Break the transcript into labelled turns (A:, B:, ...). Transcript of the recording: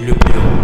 A: люблю.